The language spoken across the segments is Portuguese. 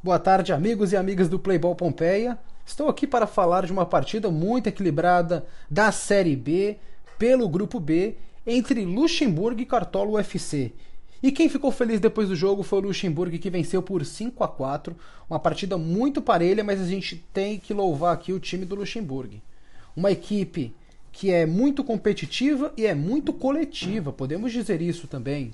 Boa tarde, amigos e amigas do Playball Pompeia. Estou aqui para falar de uma partida muito equilibrada da Série B pelo Grupo B entre Luxemburgo e Cartola UFC. E quem ficou feliz depois do jogo foi o Luxemburgo que venceu por 5 a 4, uma partida muito parelha, mas a gente tem que louvar aqui o time do Luxemburgo. Uma equipe que é muito competitiva e é muito coletiva, podemos dizer isso também.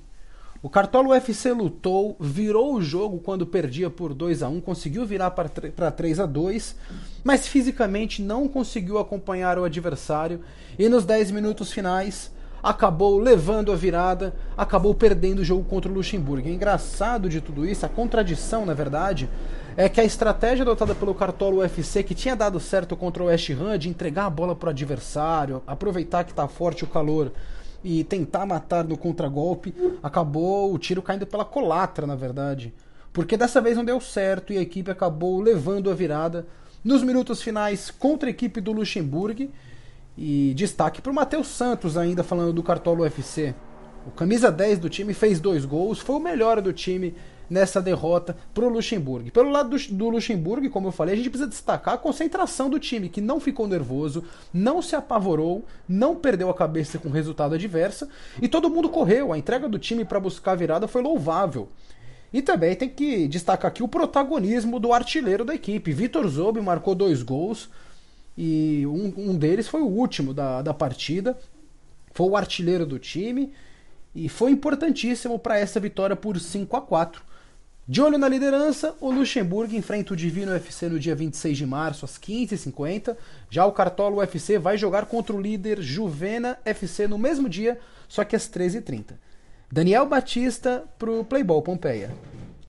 O Cartola UFC lutou, virou o jogo quando perdia por 2 a 1 conseguiu virar para 3 a 2 mas fisicamente não conseguiu acompanhar o adversário e nos 10 minutos finais acabou levando a virada, acabou perdendo o jogo contra o Luxemburgo. O engraçado de tudo isso, a contradição, na verdade, é que a estratégia adotada pelo Cartola UFC, que tinha dado certo contra o West Ham, de entregar a bola para o adversário, aproveitar que está forte o calor e tentar matar no contragolpe, acabou o tiro caindo pela colatra, na verdade. Porque dessa vez não deu certo e a equipe acabou levando a virada nos minutos finais contra a equipe do Luxemburgo. E destaque para o Matheus Santos, ainda falando do Cartola UFC. O camisa 10 do time fez dois gols, foi o melhor do time nessa derrota para o Luxemburgo. Pelo lado do, do Luxemburgo, como eu falei, a gente precisa destacar a concentração do time, que não ficou nervoso, não se apavorou, não perdeu a cabeça com resultado adverso e todo mundo correu. A entrega do time para buscar a virada foi louvável. E também tem que destacar aqui o protagonismo do artilheiro da equipe. Vitor Zobe marcou dois gols e um, um deles foi o último da, da partida. Foi o artilheiro do time e foi importantíssimo para essa vitória por 5 a 4 de olho na liderança, o Luxemburgo enfrenta o Divino UFC no dia 26 de março, às 15h50. Já o Cartola UFC vai jogar contra o líder Juvena FC no mesmo dia, só que às 13h30. Daniel Batista para o Playball Pompeia.